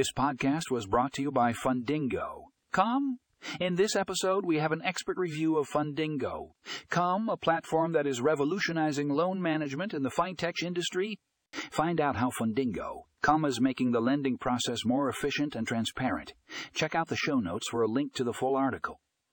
This podcast was brought to you by Fundingo. Come? In this episode, we have an expert review of Fundingo. Come, a platform that is revolutionizing loan management in the fintech industry. Find out how Fundingo, come is making the lending process more efficient and transparent. Check out the show notes for a link to the full article.